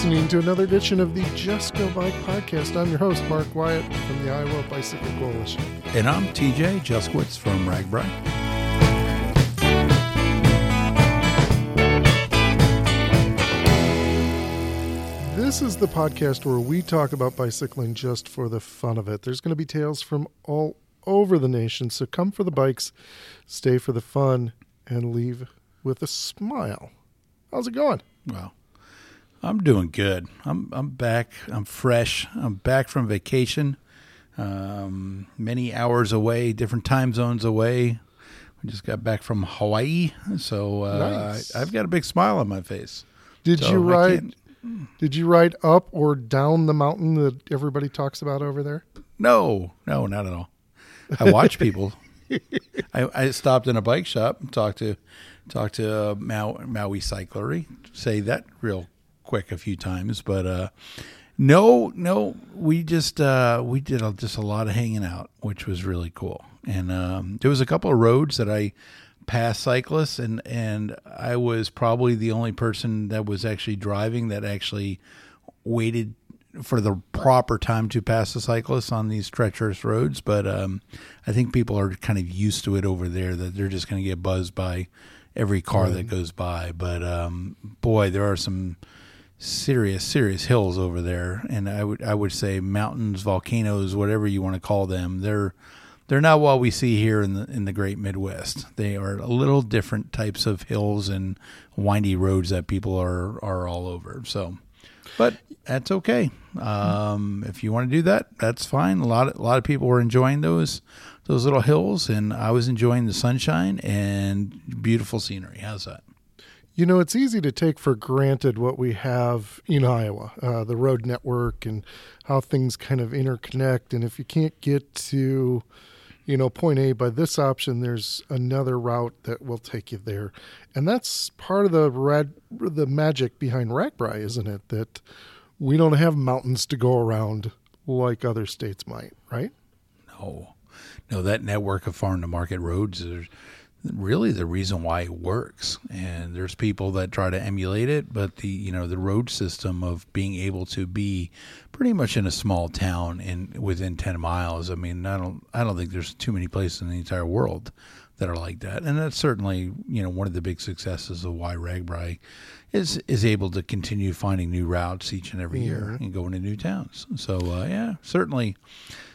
listening to another edition of the Just Go Bike podcast. I'm your host, Mark Wyatt from the Iowa Bicycle Coalition. And I'm TJ Juskiewicz from RAGBRAI. This is the podcast where we talk about bicycling just for the fun of it. There's going to be tales from all over the nation, so come for the bikes, stay for the fun, and leave with a smile. How's it going? Well, I'm doing good. I'm I'm back. I'm fresh. I'm back from vacation. Um, many hours away, different time zones away. We just got back from Hawaii, so uh, Nice. I, I've got a big smile on my face. Did So you ride? Did you ride up or down the mountain that everybody talks about over there? No, no, not at all. I watch people. I, I stopped in a bike shop and talked to talked to uh, Mau, Maui Cyclery. Say that real quick a few times, but uh, no, no, we just uh, we did a, just a lot of hanging out, which was really cool. And um, there was a couple of roads that I passed cyclists, and and I was probably the only person that was actually driving that actually waited for the proper time to pass the cyclists on these treacherous roads. But um, I think people are kind of used to it over there that they're just going to get buzzed by every car that goes by. But um, boy, there are some serious, serious hills over there, and I would I would say mountains, volcanoes, whatever you want to call them. They're they're not what we see here in the in the Great Midwest. They are a little different types of hills and windy roads that people are are all over. So, but that's okay. Um, if you want to do that, that's fine. A lot of, a lot of people were enjoying those those little hills, and I was enjoying the sunshine and beautiful scenery. How's that? You know, it's easy to take for granted what we have in Iowa, uh, the road network and how things kind of interconnect. And if you can't get to, you know, point A by this option, there's another route that will take you there. And that's part of the the magic behind RAGBRAI, isn't it? That we don't have mountains to go around like other states might, right? No, no, that network of farm to market roads is really the reason why it works. And there's people that try to emulate it, but the you know the road system of being able to be pretty much in a small town and within ten miles. I mean, I don't I don't think there's too many places in the entire world that are like that. And that's certainly you know one of the big successes of why RAGBRAI is is able to continue finding new routes each and every year and going to new towns. So uh, yeah, certainly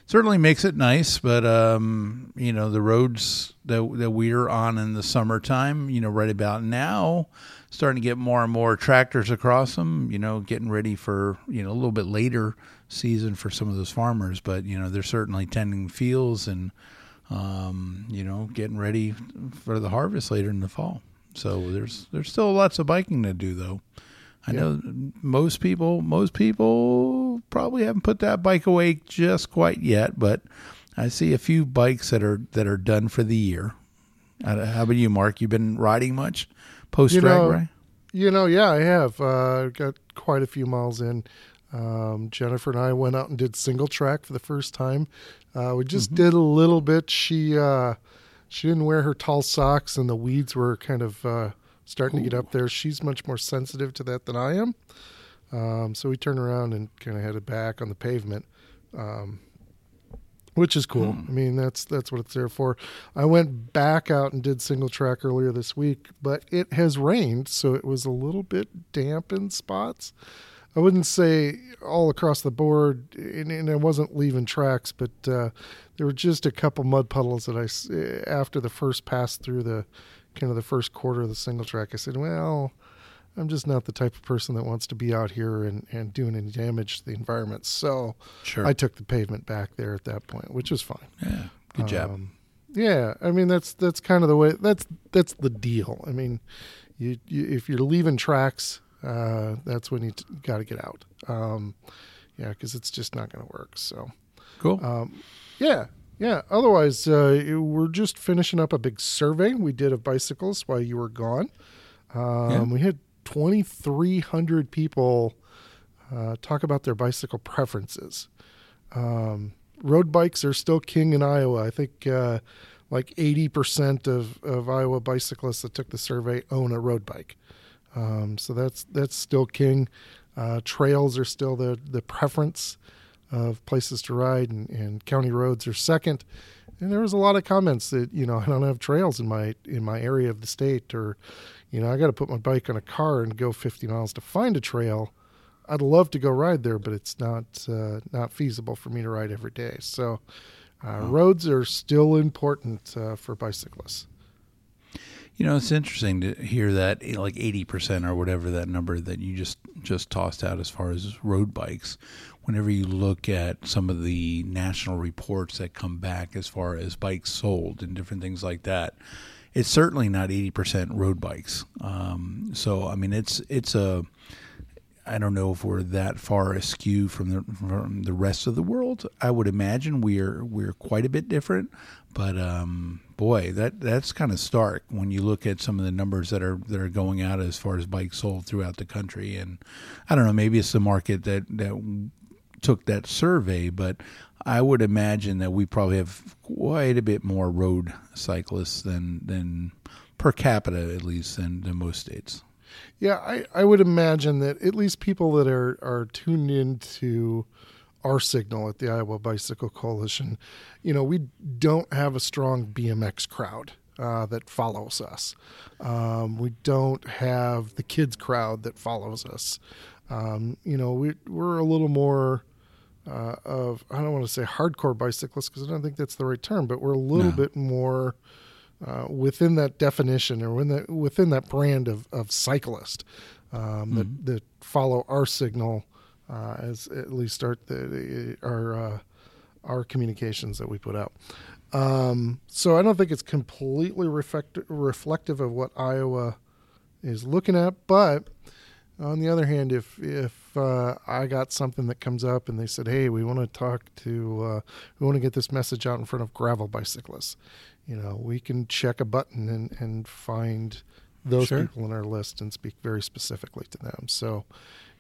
certainly makes it nice, but um, you know the roads that that we're on in the summertime, you know, right about now, starting to get more and more tractors across them. You know, getting ready for you know a little bit later season for some of those farmers, but you know they're certainly tending fields and um, you know getting ready for the harvest later in the fall. So there's there's still lots of biking to do though. I Yeah. know most people most people probably haven't put that bike away just quite yet, but I see a few bikes that are that are done for the year. How about you, Mark? You've been riding much post You know, drag You know, yeah, I have. Uh, got quite a few miles in. Um, Jennifer and I went out and did single track for the first time. Uh, we just did a little bit. She uh, she didn't wear her tall socks, and the weeds were kind of uh, starting to get up there. She's much more sensitive to that than I am. Um, so we turned around and kind of headed back on the pavement, um, which is cool. I mean, that's that's what it's there for. I went back out and did single track earlier this week, but it has rained, so it was a little bit damp in spots. I wouldn't say all across the board, and, and I wasn't leaving tracks, but uh, there were just a couple mud puddles that I, after the first pass through the kind of the first quarter of the single track, I said, well, I'm just not the type of person that wants to be out here and, and doing any damage to the environment. So Sure. I took the pavement back there at that point, which was fine. yeah. Good job. Um, yeah, I mean that's that's kind of the way that's that's the deal. I mean, you, you if you're leaving tracks, uh, that's when you t- got to get out. Um, yeah, because it's just not going to work. So Cool. um, yeah, yeah. Otherwise, uh, we're just finishing up a big survey we did of bicycles while you were gone. Um, Yeah. We had 2,300 people uh, talk about their bicycle preferences. Um, road bikes are still king in Iowa. I think uh, like 80% of, of Iowa bicyclists that took the survey own a road bike. Um, so that's that's still king. Uh, trails are still the the preference of places to ride, and, and county roads are second. And there was a lot of comments that you know I don't have trails in my in my area of the state, or you know I got to put my bike on a car and go 50 miles to find a trail. I'd love to go ride there, but it's not uh, not feasible for me to ride every day. So uh, roads are still important uh, for bicyclists. You know, it's interesting to hear that like 80% or whatever that number that you just just tossed out as far as road bikes. Whenever you look at some of the national reports that come back as far as bikes sold and different things like that, it's certainly not 80% road bikes. Um, so I mean, it's it's a I don't know if we're that far askew from the from the rest of the world. I would imagine we're we're quite a bit different, but um, boy, that that's kind of stark when you look at some of the numbers that are that are going out as far as bikes sold throughout the country. And I don't know, maybe it's the market that that took that survey, but I would imagine that we probably have quite a bit more road cyclists than than per capita at least than, than most states. Yeah, I, I would imagine that at least people that are, are tuned into our signal at the Iowa Bicycle Coalition, you know, we don't have a strong BMX crowd uh, that follows us. Um, we don't have the kids crowd that follows us. Um, you know, we, we're a little more uh, of, I don't want to say hardcore bicyclists because I don't think that's the right term, but we're a little no. bit more uh, within that definition or within that, within that brand of, of cyclist um, mm-hmm. that, that follow our signal uh, as at least our the, our uh, our communications that we put out. Um, so I don't think it's completely reflect, reflective of what Iowa is looking at, but on the other hand, if if uh, I got something that comes up and they said, "Hey, we want to talk to, uh, we want to get this message out in front of gravel bicyclists," you know, we can check a button and, and find those sure. people in our list and speak very specifically to them. So,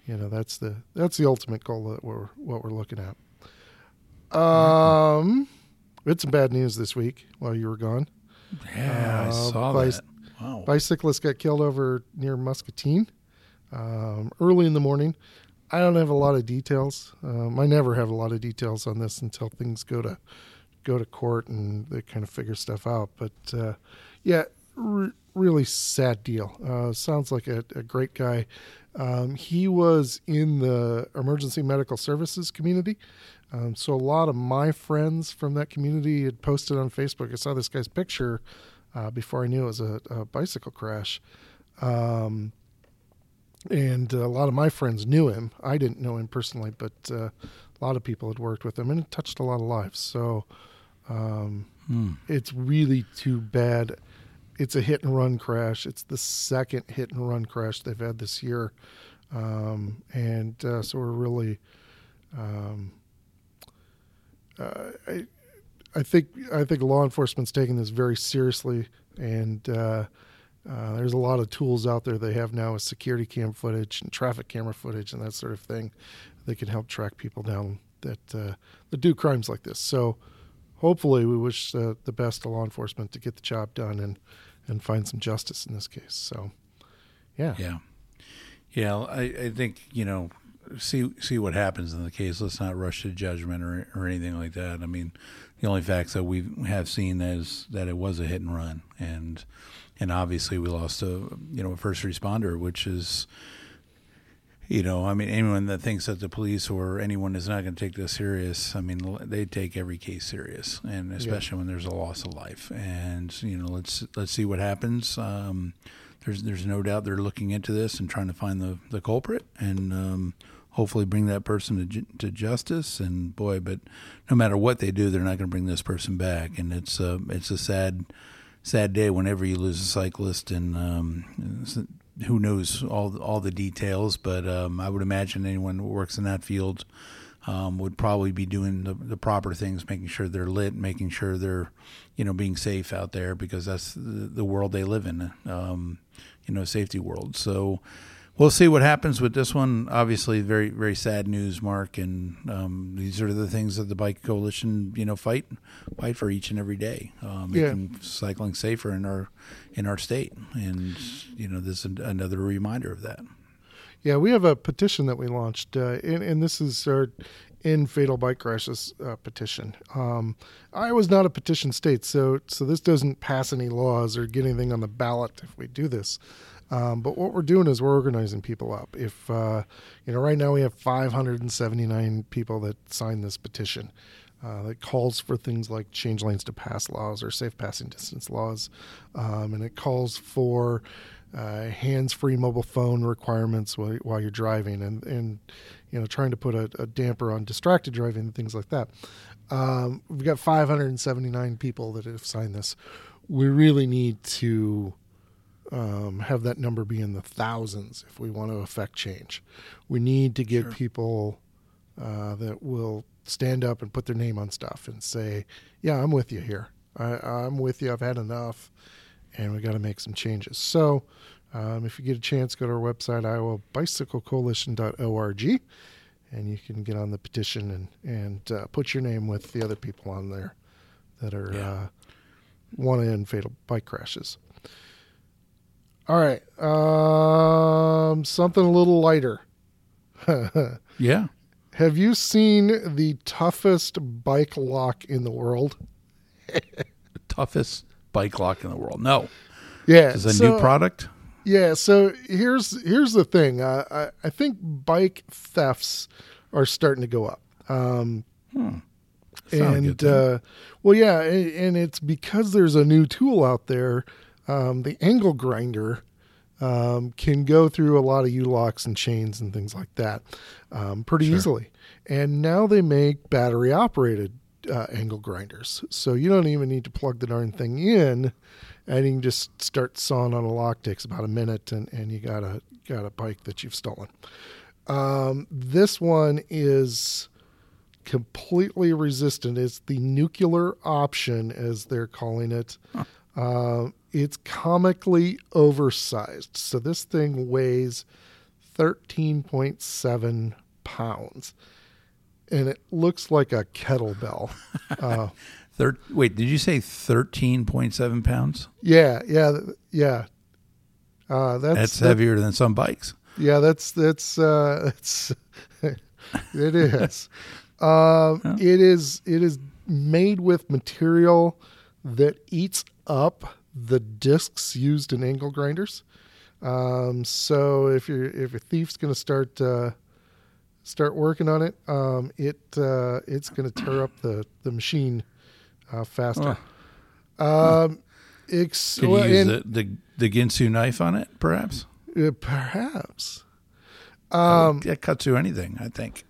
you know, that's the that's the ultimate goal that we're what we're looking at. Um, we had some bad news this week while you were gone. Yeah, uh, I saw that. Wow. Bicyclist got killed over near Muscatine um, early in the morning. I don't have a lot of details. Um, I never have a lot of details on this until things go to go to court and they kind of figure stuff out. But uh, yeah, re- really sad deal. Uh, sounds like a, a great guy. Um, he was in the emergency medical services community. Um, so a lot of my friends from that community had posted on Facebook. I saw this guy's picture uh, before I knew it was a, a bicycle crash. Um, and a lot of my friends knew him. I didn't know him personally, but uh, a lot of people had worked with him, and it touched a lot of lives. So um, hmm. It's really too bad. It's a hit and run crash. It's the second hit and run crash they've had this year, um, and uh, so we're really. Um, uh, I, I think I think law enforcement's taking this very seriously, and uh, uh, there's a lot of tools out there they have now with security cam footage and traffic camera footage and that sort of thing. They can help track people down that uh, that do crimes like this. So hopefully, we wish the best to law enforcement to get the job done and and find some justice in this case. So, yeah, yeah, yeah. I, I think you know see see what happens in the case. Let's not rush to judgment or or anything like that. I mean, the only facts that we have seen is that it was a hit and run, and and obviously we lost a you know a first responder, which is you know, I mean, anyone that thinks that the police or anyone is not going to take this serious, I mean, they take every case serious, and especially yeah. when there's a loss of life. And you know, let's let's see what happens. Um, there's there's no doubt they're looking into this and trying to find the the culprit, and um, hopefully bring that person to to justice. And boy, but no matter what they do, they're not going to bring this person back. And it's uh, it's a sad sad day whenever you lose a cyclist and um, who knows all all the details, but um, I would imagine anyone who works in that field um, would probably be doing the, the, proper things, making sure they're lit, making sure they're, you know, being safe out there because that's the, the world they live in, um, you know, safety world. So we'll see what happens with this one. Obviously, very very sad news, Mark, and um, these are the things that the bike coalition, you know, fight fight for each and every day, uh, making yeah. cycling safer in our in our state, and you know, this is another reminder of that. Yeah, we have a petition that we launched, uh, and, and this is our in fatal bike crashes uh, petition. Um, Iowa's not a petition state, so so this doesn't pass any laws or get anything on the ballot if we do this. Um, but what we're doing is we're organizing people up. If uh, you know, right now we have 579 people that signed this petition. Uh, that calls for things like change lanes to pass laws or safe passing distance laws, um, and it calls for uh, hands-free mobile phone requirements while, while, you're driving, and and you know trying to put a, a damper on distracted driving and things like that. Um, we've got 579 people that have signed this. We really need to um, have that number be in the thousands if we want to affect change. We need to get sure. people uh, that will stand up and put their name on stuff and say, "Yeah, I'm with you here. I, I'm with you. I've had enough, and we got to make some changes." So, um, if you get a chance, go to our website, iowabicyclecoalition.org, and you can get on the petition and and uh, put your name with the other people on there that are yeah. uh, want to end fatal bike crashes. All right, um, something a little lighter. yeah. Have you seen the toughest bike lock in the world? the toughest bike lock in the world? No. Yeah. Is a so, new product? Yeah. So here's here's the thing. Uh, I I think bike thefts are starting to go up. Um, hmm. And uh, well, yeah, and it's because there's a new tool out there, um, the angle grinder, um, can go through a lot of U-locks and chains and things like that um, pretty sure. easily. And now they make battery operated uh, angle grinders, so you don't even need to plug the darn thing in, and you can just start sawing on a lock. Takes about a minute, and, and you got a got a bike that you've stolen. Um, this one is completely resistant. It's the nuclear option, as they're calling it. Huh. Uh, it's comically oversized. So this thing weighs 13.7 pounds. And it looks like a kettlebell. Uh, Thir- wait, did you say 13.7 pounds? Yeah, yeah, yeah. Uh, that's that's that, heavier than some bikes. Yeah, that's that's uh, that's it is. Uh, It is it is made with material that eats up the discs used in angle grinders. Um, so if you're if a thief's going to start uh, start working on it, um, it uh, it's going to tear up the the machine uh, faster. Oh. Um, ex- Could you well, use and, the, the the Ginsu knife on it, perhaps? Uh, perhaps. Um, that cuts through anything, I think.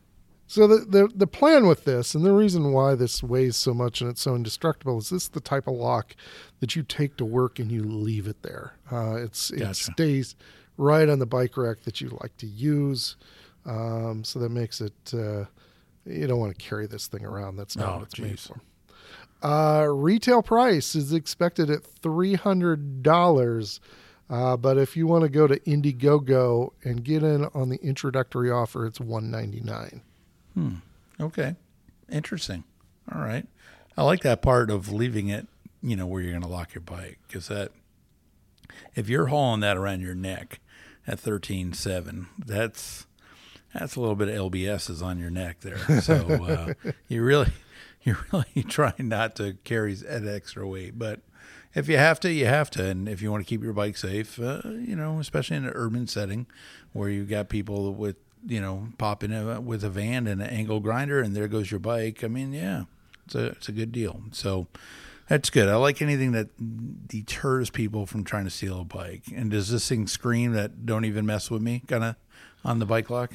So the, the the plan with this, and the reason why this weighs so much and it's so indestructible, is this the type of lock that you take to work and you leave it there. Uh, it's gotcha. it stays right on the bike rack that you like to use, um, so that makes it uh, you don't want to carry this thing around. That's not oh, what it's geez. made for. Uh, retail price is expected at three hundred dollars. Uh, but if you want to go to Indiegogo and get in on the introductory offer, it's one ninety nine. Hmm. Okay. Interesting. All right. I like that part of leaving it, you know, where you're going to lock your bike because that, if you're hauling that around your neck at thirteen seven, that's that's a little bit of LBS is on your neck there. So uh, you really, you're really trying not to carry that extra weight. But if you have to, you have to. And if you want to keep your bike safe, uh, you know, especially in an urban setting where you've got people with you know, pop in with a van and an angle grinder, and there goes your bike. I mean, yeah, it's a it's a good deal. So that's good. I like anything that deters people from trying to steal a bike. And does this thing scream that don't even mess with me, kind of on the bike lock?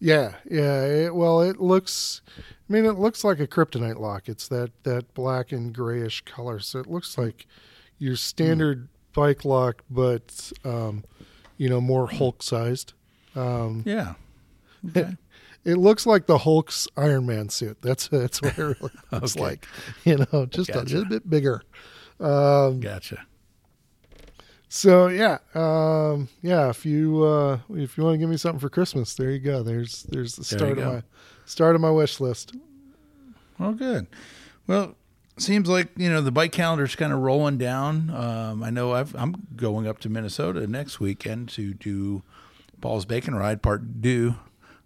Yeah, yeah. It, well, it looks. I mean, it looks like a kryptonite lock. It's that that black and grayish color. So it looks like your standard mm. bike lock, but um, you know, more Hulk sized. Um, yeah. Okay. It, it, looks like the Hulk's Iron Man suit. That's that's what it really looks okay. like. You know, just gotcha. a little bit bigger. Um, gotcha. So yeah, um, yeah. If you uh, if you want to give me something for Christmas, there you go. There's there's the start of my start of my wish list. Well, good. Well, seems like you know the bike calendar's kind of rolling down. Um, I know i am going up to Minnesota next weekend to do Paul's Bacon Ride Part Two.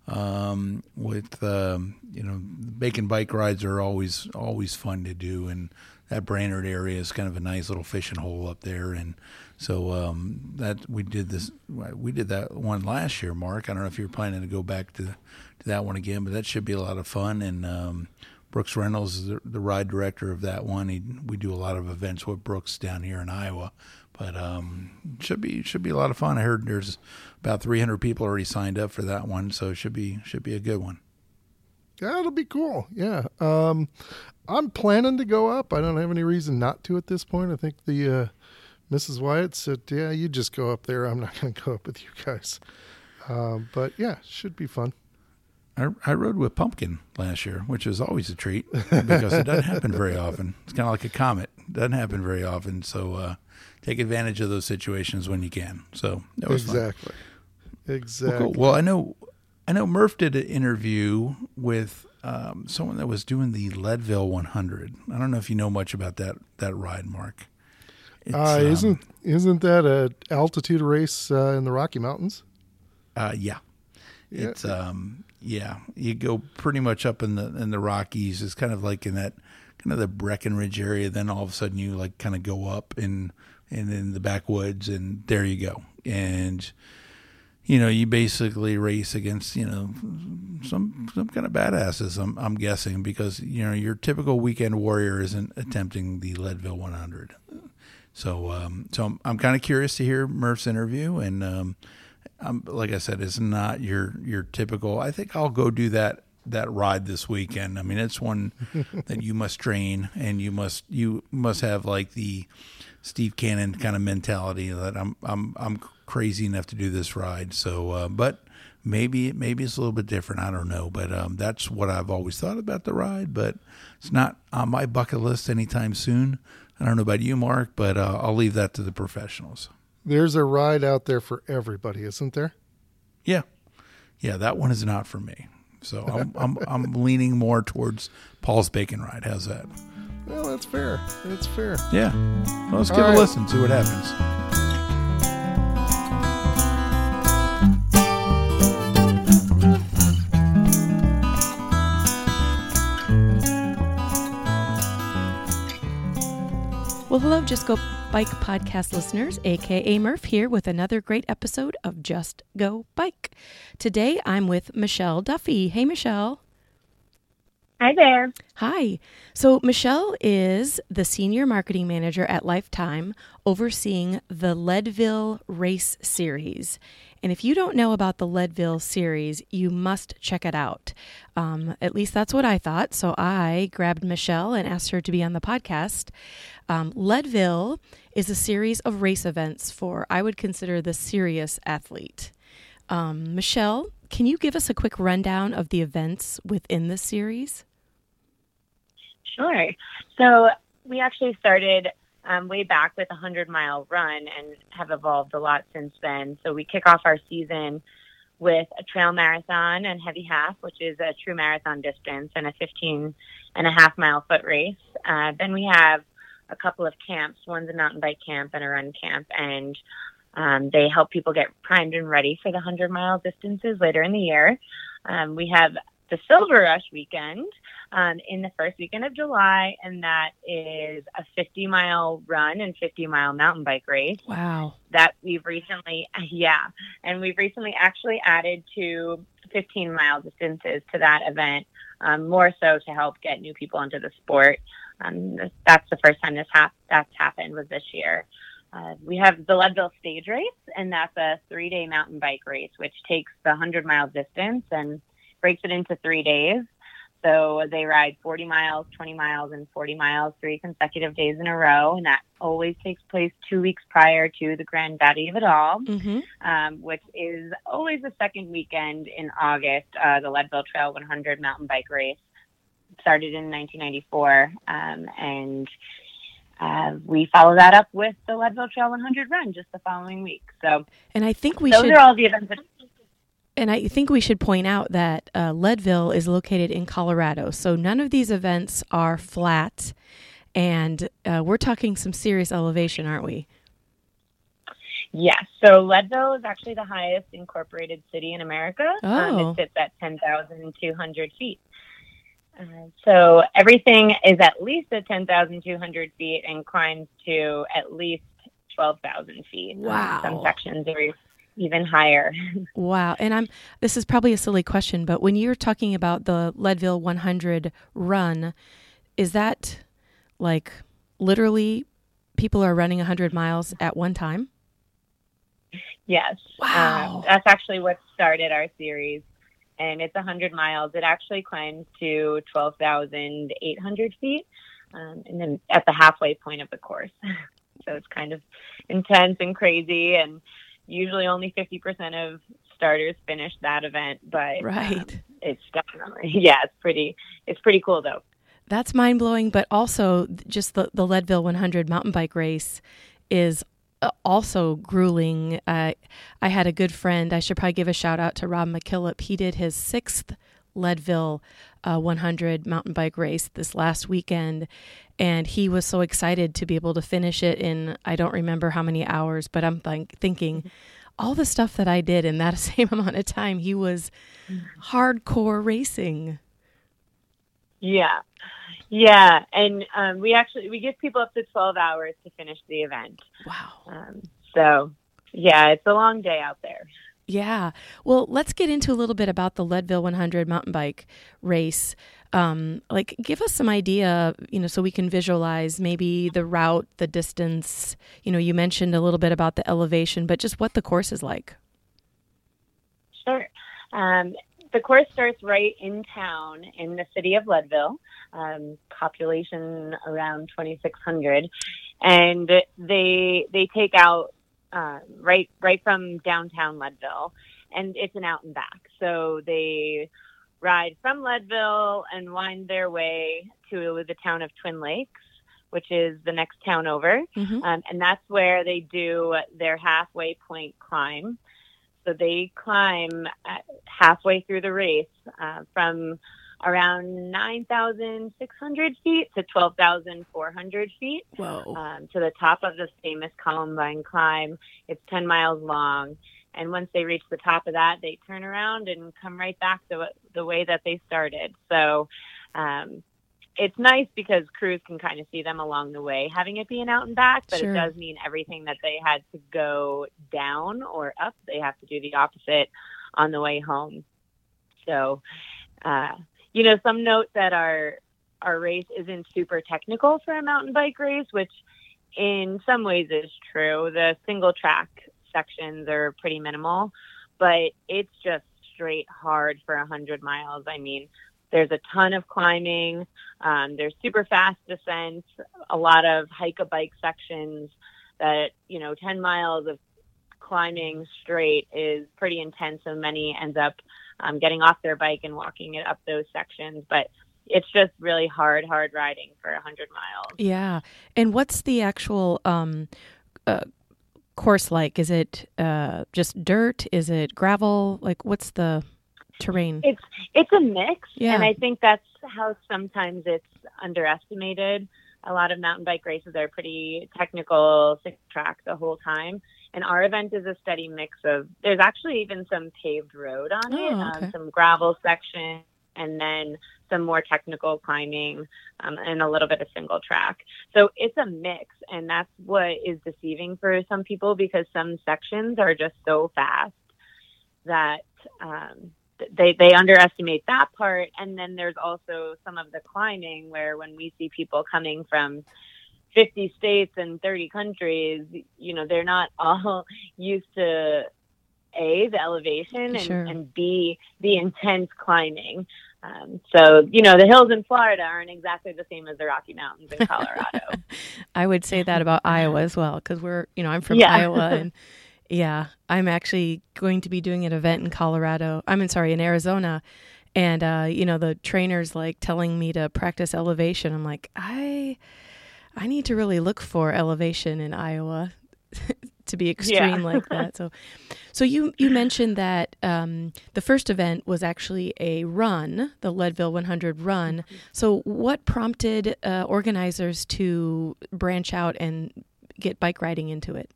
Um, with um, you know, bacon bike rides are always always fun to do, and that Brainerd area is kind of a nice little fishing hole up there, and so um, that we did this, we did that one last year, Mark. I don't know if you're planning to go back to to that one again, but that should be a lot of fun. And um, Brooks Reynolds is the, the, ride director of that one. He, we do a lot of events with Brooks down here in Iowa, but um, should be should be a lot of fun. I heard there's about 300 people already signed up for that one, so it should be should be a good one. Yeah, it'll be cool. Yeah, um, I'm planning to go up. I don't have any reason not to at this point. I think the uh, Mrs. Wyatt said, "Yeah, you just go up there. I'm not going to go up with you guys." Um, but yeah, should be fun. I, I rode with Pumpkin last year, which is always a treat because it doesn't happen very often. It's kind of like a comet; it doesn't happen very often. So uh, take advantage of those situations when you can. So that was exactly, fun. exactly. Well, cool. well, I know, I know. Murph did an interview with um, someone that was doing the Leadville 100. I don't know if you know much about that that ride, Mark. Uh, isn't um, isn't that a altitude race uh, in the Rocky Mountains? Uh, yeah. yeah. It's um, yeah. You go pretty much up in the in the Rockies. It's kind of like in that kind of the Breckenridge area. Then all of a sudden you like kind of go up in and in the backwoods, and there you go. And you know, you basically race against, you know, some some kind of badasses. I'm I'm guessing because you know your typical weekend warrior isn't attempting the Leadville 100. So um, so I'm, I'm kind of curious to hear Murph's interview, and um, I'm, like I said, it's not your your typical. I think I'll go do that that ride this weekend. I mean, it's one that you must train, and you must you must have like the Steve Cannon kind of mentality that I'm I'm I'm crazy enough to do this ride. So, uh, but maybe maybe it's a little bit different. I don't know, but um, that's what I've always thought about the ride. But it's not on my bucket list anytime soon. I don't know about you, Mark, but uh, I'll leave that to the professionals. There's a ride out there for everybody, isn't there? Yeah, yeah, that one is not for me. So I'm I'm, I'm leaning more towards Paul's Bacon Ride. How's that? Well, that's fair. That's fair. Yeah. Well, let's All give right. a listen, see what happens. Well, hello, Just Go Bike podcast listeners, aka Murph here with another great episode of Just Go Bike. Today I'm with Michelle Duffy. Hey, Michelle. Hi there. Hi. So, Michelle is the senior marketing manager at Lifetime, overseeing the Leadville Race Series. And if you don't know about the Leadville series, you must check it out. Um, at least that's what I thought. So I grabbed Michelle and asked her to be on the podcast. Um, Leadville is a series of race events for, I would consider, the serious athlete. Um, Michelle, can you give us a quick rundown of the events within the series? Sure. So we actually started um, way back with a 100 mile run and have evolved a lot since then. So we kick off our season with a trail marathon and heavy half, which is a true marathon distance, and a 15 and a half mile foot race. Uh, then we have a couple of camps. One's a mountain bike camp and a run camp, and um, they help people get primed and ready for the 100 mile distances later in the year. Um, we have the Silver Rush weekend, um, in the first weekend of July, and that is a 50 mile run and 50 mile mountain bike race. Wow. That we've recently, yeah, and we've recently actually added to 15 mile distances to that event, um, more so to help get new people into the sport. Um, that's the first time this ha- that's happened was this year. Uh, we have the Leadville Stage Race, and that's a three day mountain bike race, which takes the 100 mile distance and breaks it into three days. So they ride 40 miles, 20 miles, and 40 miles three consecutive days in a row. And that always takes place two weeks prior to the Granddaddy of it all, mm-hmm. um, which is always the second weekend in August, uh, the Leadville Trail 100 mountain bike race. Started in 1994. Um, and uh, we follow that up with the Leadville Trail 100 run just the following week. So, and I think we those should. are all the events that and I think we should point out that uh, Leadville is located in Colorado, so none of these events are flat, and uh, we're talking some serious elevation, aren't we? Yes. So Leadville is actually the highest incorporated city in America. Um, Oh. it sits at 10,200 feet. Uh, so everything is at least at 10,200 feet and climbs to at least 12,000 feet. Um, Wow. some sections are even higher. Wow. And I'm this is probably a silly question, but when you're talking about the Leadville 100 run, is that like literally people are running 100 miles at one time? Yes. Wow. Um, that's actually what started our series. And it's 100 miles. It actually climbs to 12,800 feet. Um, and then at the halfway point of the course. so it's kind of intense and crazy. And usually only 50% of starters finish that event. But um, Right. it's definitely, yeah, it's pretty, it's pretty cool though. That's mind blowing, but also just the, the Leadville 100 mountain bike race is uh, also grueling. Uh, I had a good friend. I should probably give a shout out to Rob McKillop. He did his sixth Leadville uh, 100 mountain bike race this last weekend, and he was so excited to be able to finish it in I don't remember how many hours, but I'm like thinking all the stuff that I did in that same amount of time. He was hardcore racing. Yeah. Yeah. And um, we actually, we give people up to 12 hours to finish the event. Wow. Um, so, yeah, it's a long day out there. Yeah. Well, let's get into a little bit about the Leadville 100 mountain bike race. Um, like, give us some idea, you know, so we can visualize maybe the route, the distance. You know, you mentioned a little bit about the elevation, but just what the course is like. Sure. Um, the course starts right in town in the city of Leadville, um, population around 2,600, and they they take out uh, right right from downtown Leadville, and it's an out and back. So they ride from Leadville and wind their way to the town of Twin Lakes, which is the next town over. Mm-hmm. Um, and that's where they do their halfway point climb. So they climb halfway through the race uh, from around 9,600 feet to 12,400 feet Whoa. um, to the top of the famous Columbine climb. It's 10 miles long. And once they reach the top of that, they turn around and come right back the, the way that they started. So um, it's nice because crews can kind of see them along the way, having it be an out and back, but Sure. it does mean everything that they had to go down or up, they have to do the opposite on the way home. So, uh, you know, some note that our our race isn't super technical for a mountain bike race, which in some ways is true. The single track sections are pretty minimal, but it's just straight hard for a hundred miles. I mean, there's a ton of climbing. Um, there's super fast descents, a lot of hike a bike sections that, you know, 10 miles of climbing straight is pretty intense. So many end up um, getting off their bike and walking it up those sections. But it's just really hard, hard riding for a 100 miles. Yeah. And what's the actual um, uh, course like? Is it uh, just dirt? Is it gravel? Like, what's the terrain? It's it's a mix, Yeah. and I think that's how sometimes it's underestimated. A lot of mountain bike races are pretty technical, six track the whole time, and our event is a steady mix of. There's actually even some paved road on it, Oh, okay. um, some gravel section, and then some more technical climbing, um, and a little bit of single track. So it's a mix, and that's what is deceiving for some people because some sections are just so fast that um, they they underestimate that part. And then there's also some of the climbing where when we see people coming from 50 states and 30 countries, you know, they're not all used to a the elevation and, Sure. and b the intense climbing. Um, so you know the hills in Florida aren't exactly the same as the Rocky Mountains in Colorado. I would say that about Iowa as well because we're, you know, I'm from Yeah. Iowa and yeah, I'm actually going to be doing an event in Colorado. I'm in sorry in Arizona, and uh, you know the trainers like telling me to practice elevation. I'm like, I, I need to really look for elevation in Iowa to be extreme Yeah. like that. So, so you you mentioned that um, the first event was actually a run, the Leadville 100 run. So, what prompted uh, organizers to branch out and get bike riding into it?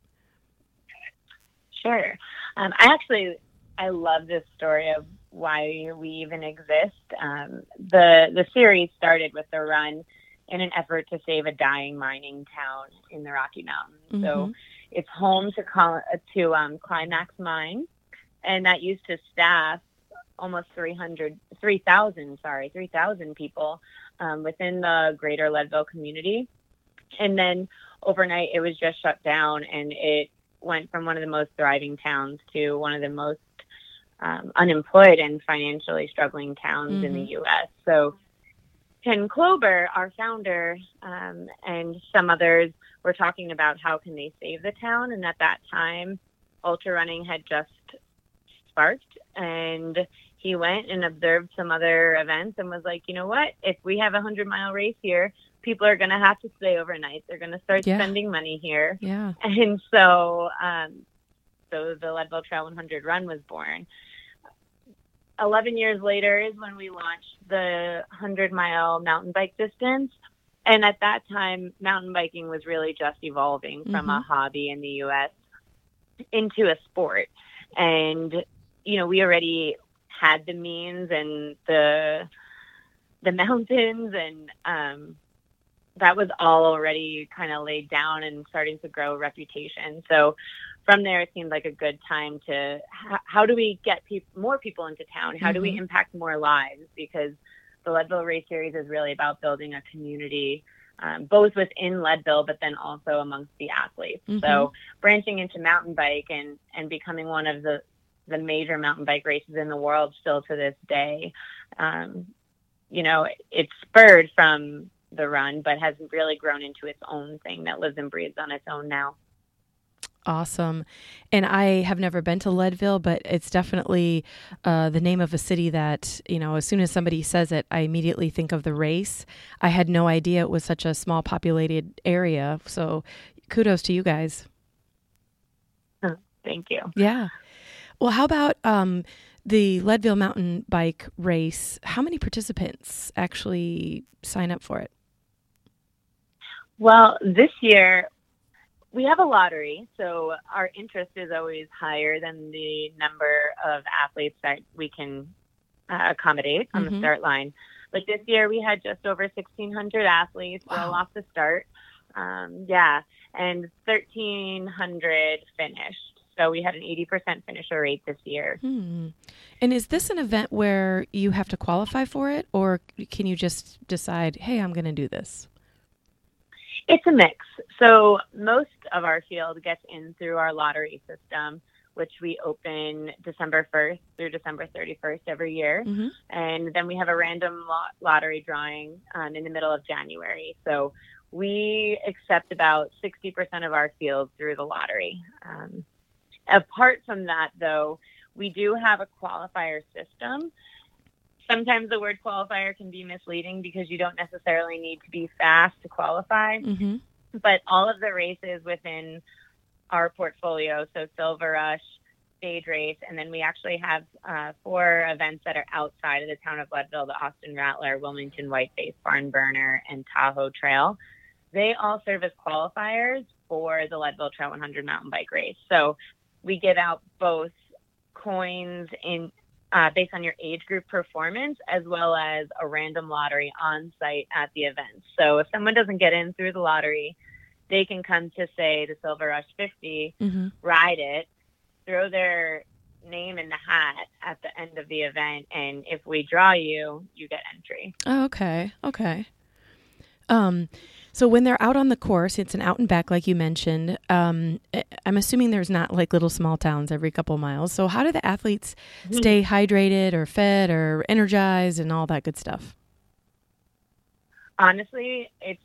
Sure. Um, I actually I love this story of why we even exist. Um, the the series started with the run in an effort to save a dying mining town in the Rocky Mountains. Mm-hmm. So it's home to to um, Climax Mine, and that used to staff almost 300, 3,000, sorry, 3,000 people um, within the greater Leadville community. And then overnight, it was just shut down, and it went from one of the most thriving towns to one of the most um, unemployed and financially struggling towns mm-hmm. in the mm-hmm. U.S. So Ken Chlouber, our founder, um, and some others were talking about how can they save the town. And at that time, ultra running had just sparked, and he went and observed some other events and was like, you know what? If we have a hundred mile race here, people are going to have to stay overnight. They're going to start yeah. spending money here. Yeah. And so, um, so the Leadville Trail 100 run was born. 11 years later is when we launched the 100 mile mountain bike distance. And at that time, mountain biking was really just evolving from mm-hmm. a hobby in the US into a sport. And, you know, we already had the means and the the mountains and um that was all already kind of laid down and starting to grow reputation. So from there, it seemed like a good time to how do we get pe- more people into town? How mm-hmm. do we mm-hmm. impact more lives? Because the Leadville Race Series is really about building a community, um, both within Leadville, but then also amongst the athletes. Mm-hmm. So branching into mountain bike and and becoming one of the the major mountain bike races in the world still to this day. Um, you know, it's spurred from the run, but has really grown into its own thing that lives and breathes on its own now. Awesome. And I have never been to Leadville, but it's definitely uh, the name of a city that, you know, as soon as somebody says it, I immediately think of the race. I had no idea it was such a small populated area. So kudos to you guys. Thank you. Yeah. Well, how about um, the Leadville Mountain Bike Race? How many participants actually sign up for it? Well, this year we have a lottery, so our interest is always higher than the number of athletes that we can uh, accommodate on mm-hmm. the start line. But this year we had just over 1,600 athletes wow. roll off the start. Um, yeah, and 1,300 finished. So we had an 80% finisher rate this year. Hmm. And is this an event where you have to qualify for it, or can you just decide, hey, I'm going to do this? It's a mix. So most of our field gets in through our lottery system, which we open December 1st through December 31st every year. Mm-hmm. And then we have a random lot- lottery drawing um, in the middle of January. So we accept about 60% of our field through the lottery. Um, apart from that, though, we do have a qualifier system sometimes the word qualifier can be misleading because you don't necessarily need to be fast to qualify. Mm-hmm. But all of the races within our portfolio, so Silver Rush, Stage Race, and then we actually have uh, four events that are outside of the town of Leadville: the Austin Rattler, Wilmington Whiteface, Barn Burner, and Tahoe Trail. They all serve as qualifiers for the Leadville Trail 100 mountain bike race. So we give out both coins in uh, based on your age group performance, as well as a random lottery on site at the event. So if someone doesn't get in through the lottery, they can come to say the Silver Rush 50, mm-hmm. ride it, throw their name in the hat at the end of the event, and if we draw you, you get entry. Oh, okay, okay. Um, so when they're out on the course, it's an out and back, like you mentioned. Um, eh, I'm assuming there's not like little small towns every couple miles. So how do the athletes mm-hmm. stay hydrated or fed or energized and all that good stuff? Honestly, it's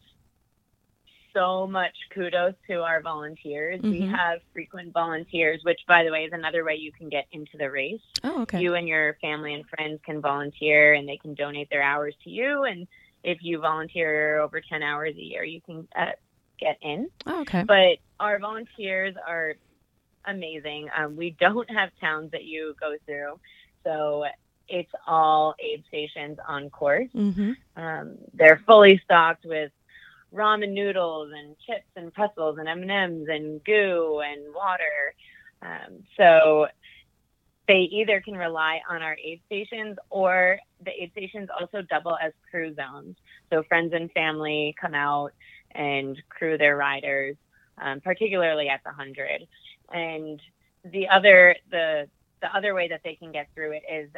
so much kudos to our volunteers. Mm-hmm. We have frequent volunteers, which, by the way, is another way you can get into the race. Oh, okay. You and your family and friends can volunteer, and they can donate their hours to you, and if you volunteer over 10 hours a year, you can uh, get in. Oh, okay. But our volunteers are amazing. Um, we don't have towns that you go through. So it's all aid stations on course. Mm-hmm. Um, they're fully stocked with ramen noodles and chips and pretzels and M&Ms and goo and water. Um, so they either can rely on our aid stations or the aid stations also double as crew zones. So friends and family come out and crew their riders, um, particularly at the hundred. And the other the the other way that they can get through it is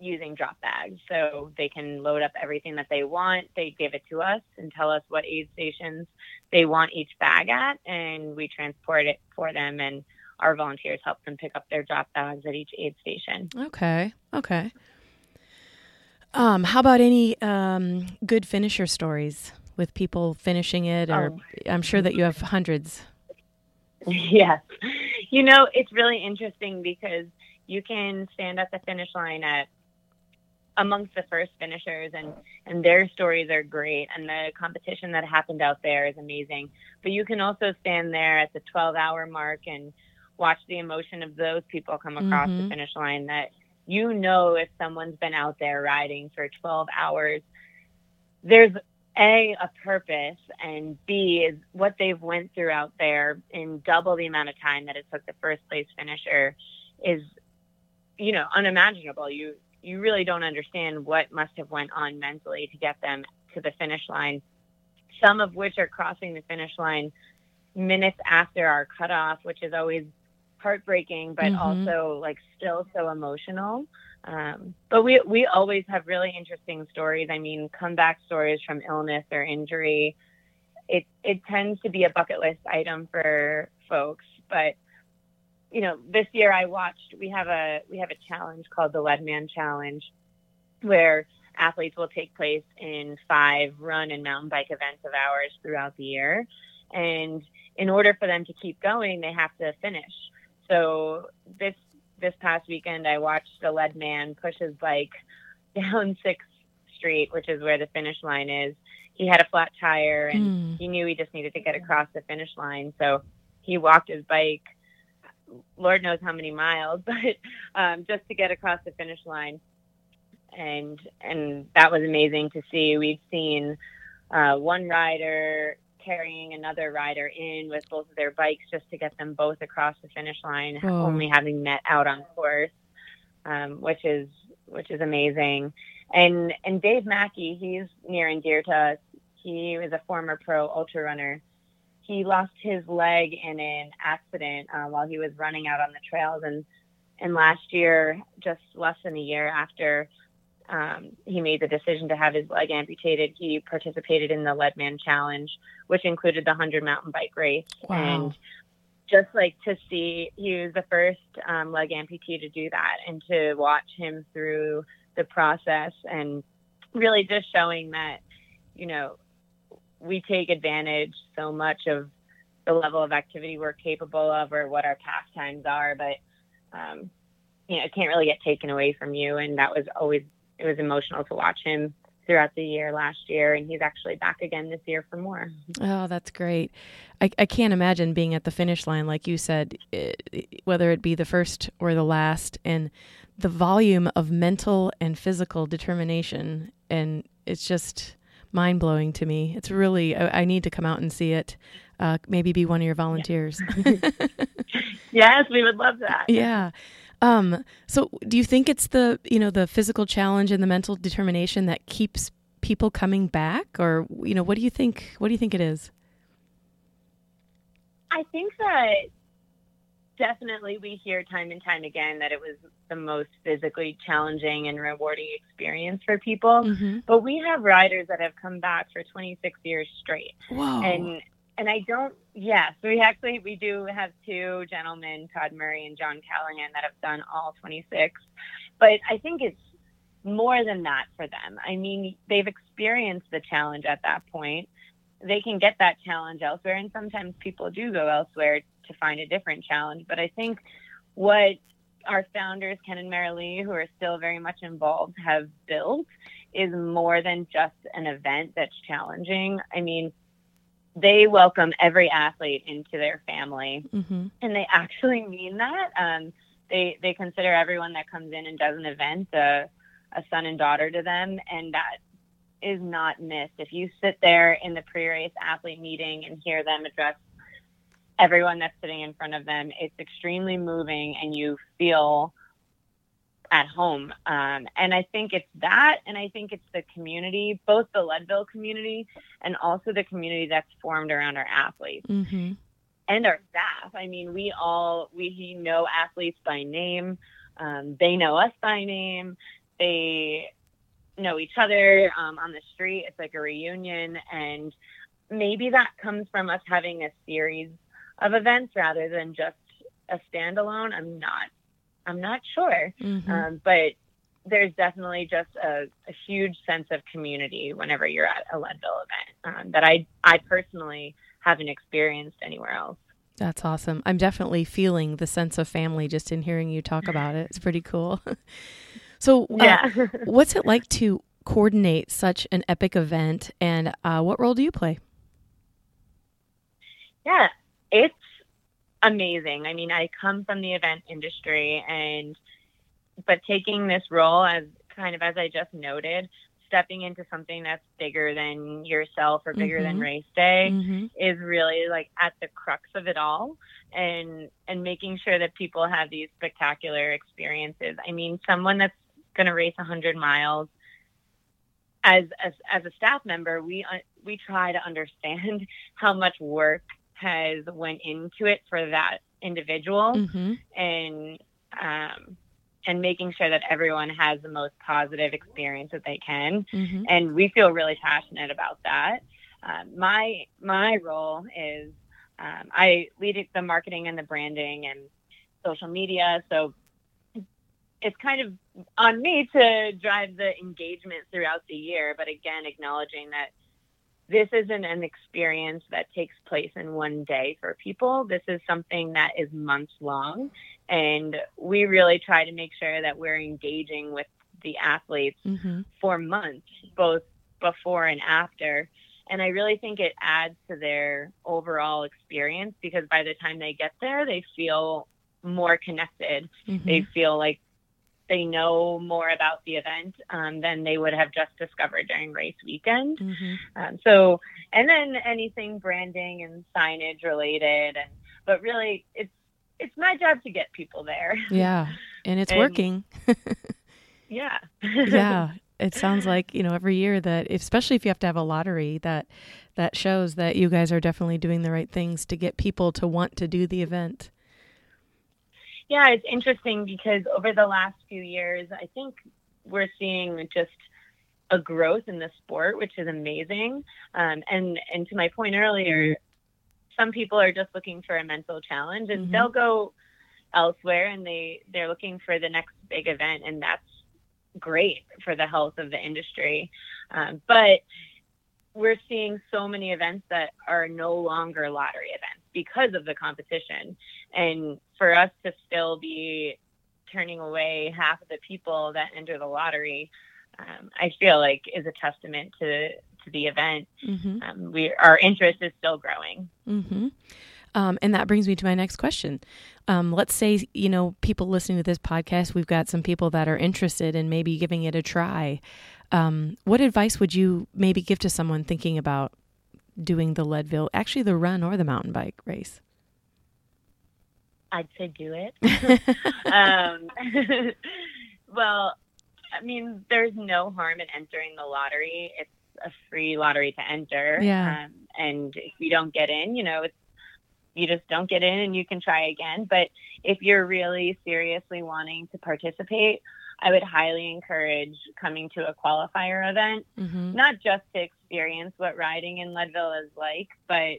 using drop bags. So they can load up everything that they want. They give it to us and tell us what aid stations they want each bag at, and we transport it for them. And our volunteers help them pick up their drop bags at each aid station. Okay. Okay. Um, how about any um, good finisher stories with people finishing it? Or Oh. I'm sure that you have hundreds. yes. You know, it's really interesting because you can stand at the finish line at amongst the first finishers and and their stories are great and the competition that happened out there is amazing. But you can also stand there at the 12 hour mark and watch the emotion of those people come across Mhm. the finish line that you know if someone's been out there riding for 12 hours there's a a purpose and b is what they've went through out there in double the amount of time that it took the first place finisher is you know unimaginable you you really don't understand what must have went on mentally to get them to the finish line some of which are crossing the finish line minutes after our cutoff which is always heartbreaking but Mhm. also like still so emotional um, but we we always have really interesting stories. I mean, comeback stories from illness or injury. It it tends to be a bucket list item for folks. But you know, this year I watched. We have a we have a challenge called the Leadman Challenge, where athletes will take place in five run and mountain bike events of ours throughout the year, and in order for them to keep going, they have to finish. So this this past weekend, I watched a Leadman push his bike down Sixth Street, which is where the finish line is. He had a flat tire and Mm. he knew he just needed to get across the finish line. So he walked his bike, Lord knows how many miles, but um, just to get across the finish line. And and that was amazing to see. We've seen uh, one rider carrying another rider in with both of their bikes just to get them both across the finish line, Whoa. only having met out on course, um, which is which is amazing. And and Dave Mackey, he's near and dear to us. He was a former pro ultra runner. He lost his leg in an accident uh, while he was running out on the trails, and and last year, just less than a year after um, he made the decision to have his leg amputated, he participated in the Leadman Challenge, which included the 100 mountain bike race. Wow. And just like to see, he was the first um, leg amputee to do that, and to watch him through the process and really just showing that, you know, we take advantage so much of the level of activity we're capable of or what our pastimes are, but um, you know, it can't really get taken away from you. And that was always it was emotional to watch him throughout the year last year, and he's actually back again this year for more. Oh, that's great. I, I can't imagine being at the finish line, like you said, i whether it be the first or the last, and the volume of mental and physical determination. And it's just mind blowing to me. It's really, I, I need to come out and see it. Uh, maybe be one of your volunteers. Yes, we would love that. yeah. Um, so do you think it's the, you know, the physical challenge and the mental determination that keeps people coming back or, you know, what do you think, what do you think it is? I think that definitely we hear time and time again that it was the most physically challenging and rewarding experience for people. Mm-hmm. But we have riders that have come back for 26 years straight. Whoa. and and I don't. Yes, we actually we do have two gentlemen, Todd Murray and John Callahan, that have done all 26. But I think it's more than that for them. I mean, they've experienced the challenge at that point. They can get that challenge elsewhere, and sometimes people do go elsewhere to find a different challenge. But I think what our founders, Ken and Merilee, who are still very much involved, have built is more than just an event that's challenging. I mean, they welcome every athlete into their family, mm-hmm. and they actually mean that. Um, they they consider everyone that comes in and does an event a, a son and daughter to them, and that is not missed. If you sit there in the pre-race athlete meeting and hear them address everyone that's sitting in front of them. It's extremely moving, and you feel at home. Um, and I think it's that, and I think it's the community, both the Leadville community and also the community that's formed around our athletes Mm-hmm. and our staff. I mean, we all we know athletes by name. Um, they know us by name. They know each other um, on the street. It's like a reunion, and maybe that comes from us having a series of events rather than just a standalone. I'm not. I'm not sure, Mm-hmm. um, but there's definitely just a, a huge sense of community whenever you're at a Leadville event um, that I I personally haven't experienced anywhere else. That's awesome. I'm definitely feeling the sense of family just in hearing you talk about it. It's pretty cool. so, uh, Yeah. what's it like to coordinate such an epic event, and uh, what role do you play? Yeah, it's amazing. I mean, I come from the event industry and but taking this role as kind of as I just noted, stepping into something that's bigger than yourself or bigger than Mhm. race day Mm-hmm. is really like at the crux of it all and and making sure that people have these spectacular experiences. I mean, someone that's going to race 100 miles as, as as a staff member, we uh, we try to understand how much work has went into it for that individual Mm-hmm. and um and making sure that everyone has the most positive experience that they can Mm-hmm. and we feel really passionate about that. Um, my my role is um, I lead the marketing and the branding and social media, so it's kind of on me to drive the engagement throughout the year. But again, acknowledging that this isn't an experience that takes place in one day for people. This is something that is months long, and we really try to make sure that we're engaging with the athletes Mm-hmm. for months, both before and after. And I really think it adds to their overall experience because by the time they get there, they feel more connected. Mm-hmm. They feel like they know more about the event um, than they would have just discovered during race weekend. Mm-hmm. Um, so, and then anything branding and signage related, and but really, it's it's my job to get people there. Yeah, and it's And- working. yeah. yeah it sounds like you know every year that especially if you have to have a lottery that that shows that you guys are definitely doing the right things to get people to want to do the event Yeah, it's interesting because over the last few years, I think we're seeing just a growth in the sport, which is amazing. Um, and and to my point earlier, some people are just looking for a mental challenge, and Mhm. they'll go elsewhere, and they they're looking for the next big event, and that's great for the health of the industry. Um, but we're seeing so many events that are no longer lottery events because of the competition. And for us to still be turning away half of the people that enter the lottery, um, I feel like is a testament to to the event. mm-hmm. Um, we our interest is still growing. Mm-hmm. Um, and that brings me to my next question. Um, let's say, you know, people listening to this podcast, we've got some people that are interested in maybe giving it a try. Um, what advice would you maybe give to someone thinking about doing the Leadville, actually the run or the mountain bike race? I'd say do it. um, well, I mean, there's no harm in entering the lottery. It's a free lottery to enter. Yeah. Um, and if you don't get in, you know, it's you just don't get in and you can try again. But if you're really seriously wanting to participate, I would highly encourage coming to a qualifier event Mm-hmm. not just to experience what riding in Leadville is like, but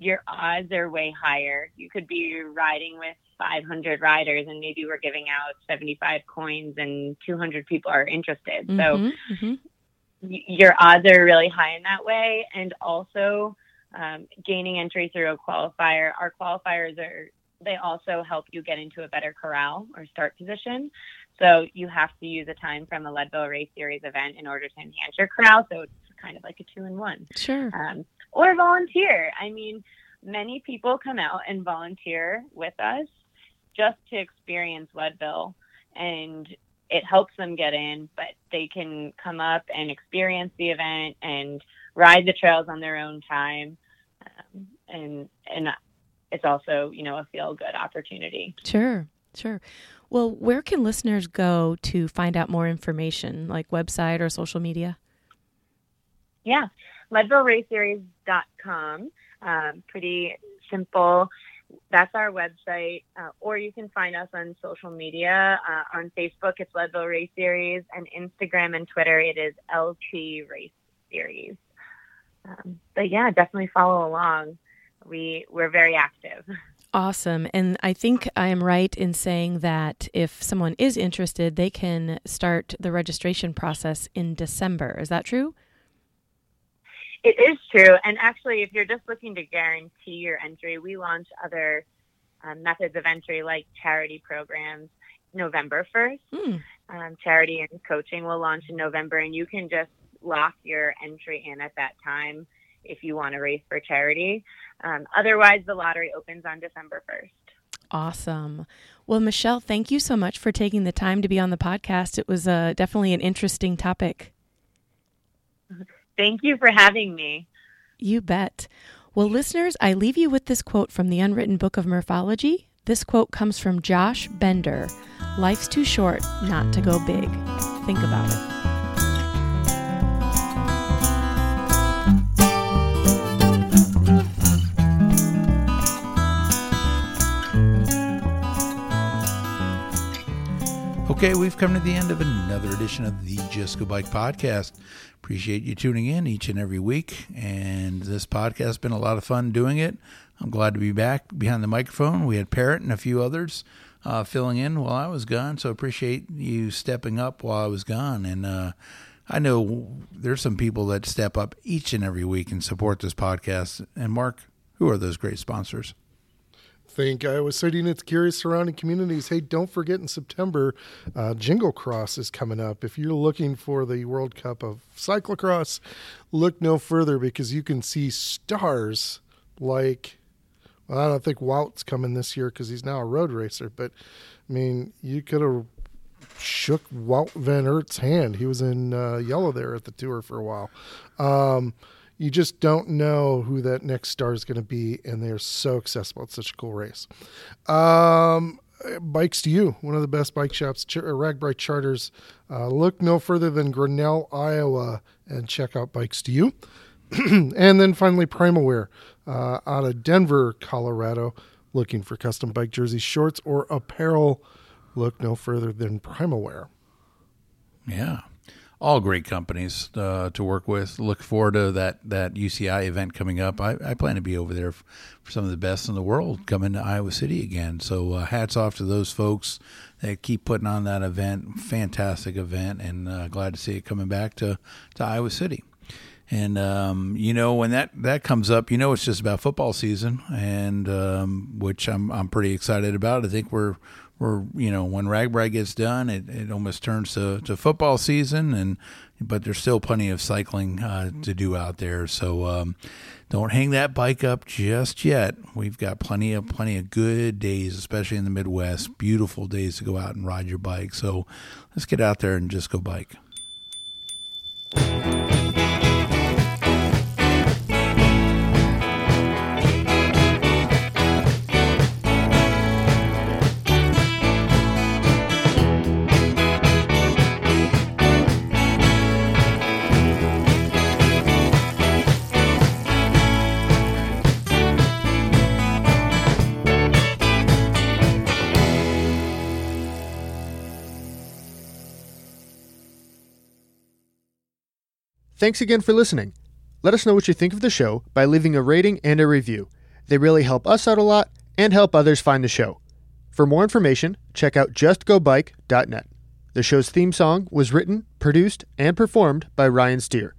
your odds are way higher. You could be riding with 500 riders, and maybe we're giving out 75 coins, and 200 people are interested. So mm-hmm. y- your odds are really high in that way. And also, um, gaining entry through a qualifier. Our qualifiers are they also help you get into a better corral or start position. So you have to use a time from a Leadville Race Series event in order to enhance your corral. So it's kind of like a two in one. Sure. Um, or volunteer. I mean, many people come out and volunteer with us just to experience Leadville, and it helps them get in. But they can come up and experience the event and ride the trails on their own time. Um, and and it's also you know a feel good opportunity. Sure, sure. Well, where can listeners go to find out more information, like website or social media? Yeah, LeadvilleRaceSeries.com. Um, pretty simple. That's our website, uh, or you can find us on social media. Uh, on Facebook, it's Leadville Race Series, and Instagram and Twitter, it is LT Race Series. Um, but yeah, definitely follow along. We we're very active. Awesome. And I think I am right in saying that if someone is interested, they can start the registration process in December. Is that true? It is true. And actually, if you're just looking to guarantee your entry, we launch other um, methods of entry like charity programs November 1st. Mm. Um, charity and coaching will launch in November, and you can just lock your entry in at that time if you want to race for charity. Um, otherwise, the lottery opens on December 1st. Awesome. Well, Michelle, thank you so much for taking the time to be on the podcast. It was uh, definitely an interesting topic. Thank you for having me. You bet. Well, listeners, I leave you with this quote from the Unwritten Book of Morphology. This quote comes from Josh Bender Life's too short not to go big. Think about it. Okay, we've come to the end of another edition of the Just Go Bike podcast. Appreciate you tuning in each and every week. And this podcast has been a lot of fun doing it. I'm glad to be back behind the microphone. We had Parrot and a few others uh, filling in while I was gone. So I appreciate you stepping up while I was gone. And uh, I know there's some people that step up each and every week and support this podcast. And Mark, who are those great sponsors? Think Iowa City and its curious surrounding communities. Hey, don't forget in September, uh, Jingle Cross is coming up. If you're looking for the World Cup of Cyclocross, look no further because you can see stars like. Well, I don't think Wout's coming this year because he's now a road racer, but I mean, you could have shook Wout Van Aert's hand. He was in uh, yellow there at the tour for a while. Um, you just don't know who that next star is going to be, and they're so accessible. It's such a cool race. Um, Bikes to You, one of the best bike shops, Ch- uh, Charters. Uh, look no further than Grinnell, Iowa, and check out Bikes to You. and then finally, Primal Wear uh, out of Denver, Colorado. Looking for custom bike jerseys, shorts, or apparel, look no further than Primal Wear. Yeah all great companies uh, to work with. Look forward to that that UCI event coming up. I, I plan to be over there for some of the best in the world coming to Iowa City again. So uh, hats off to those folks that keep putting on that event. Fantastic event, and uh, glad to see it coming back to to Iowa City. And um, you know when that, that comes up, you know it's just about football season, and um, which I'm I'm pretty excited about. I think we're we're you know when RAGBRAI gets done, it, it almost turns to, to football season, and but there's still plenty of cycling uh, to do out there. So um, don't hang that bike up just yet. We've got plenty of plenty of good days, especially in the Midwest. Beautiful days to go out and ride your bike. So let's get out there and just go bike. Thanks again for listening. Let us know what you think of the show by leaving a rating and a review. They really help us out a lot and help others find the show. For more information, check out justgobike.net. The show's theme song was written, produced, and performed by Ryan Steer.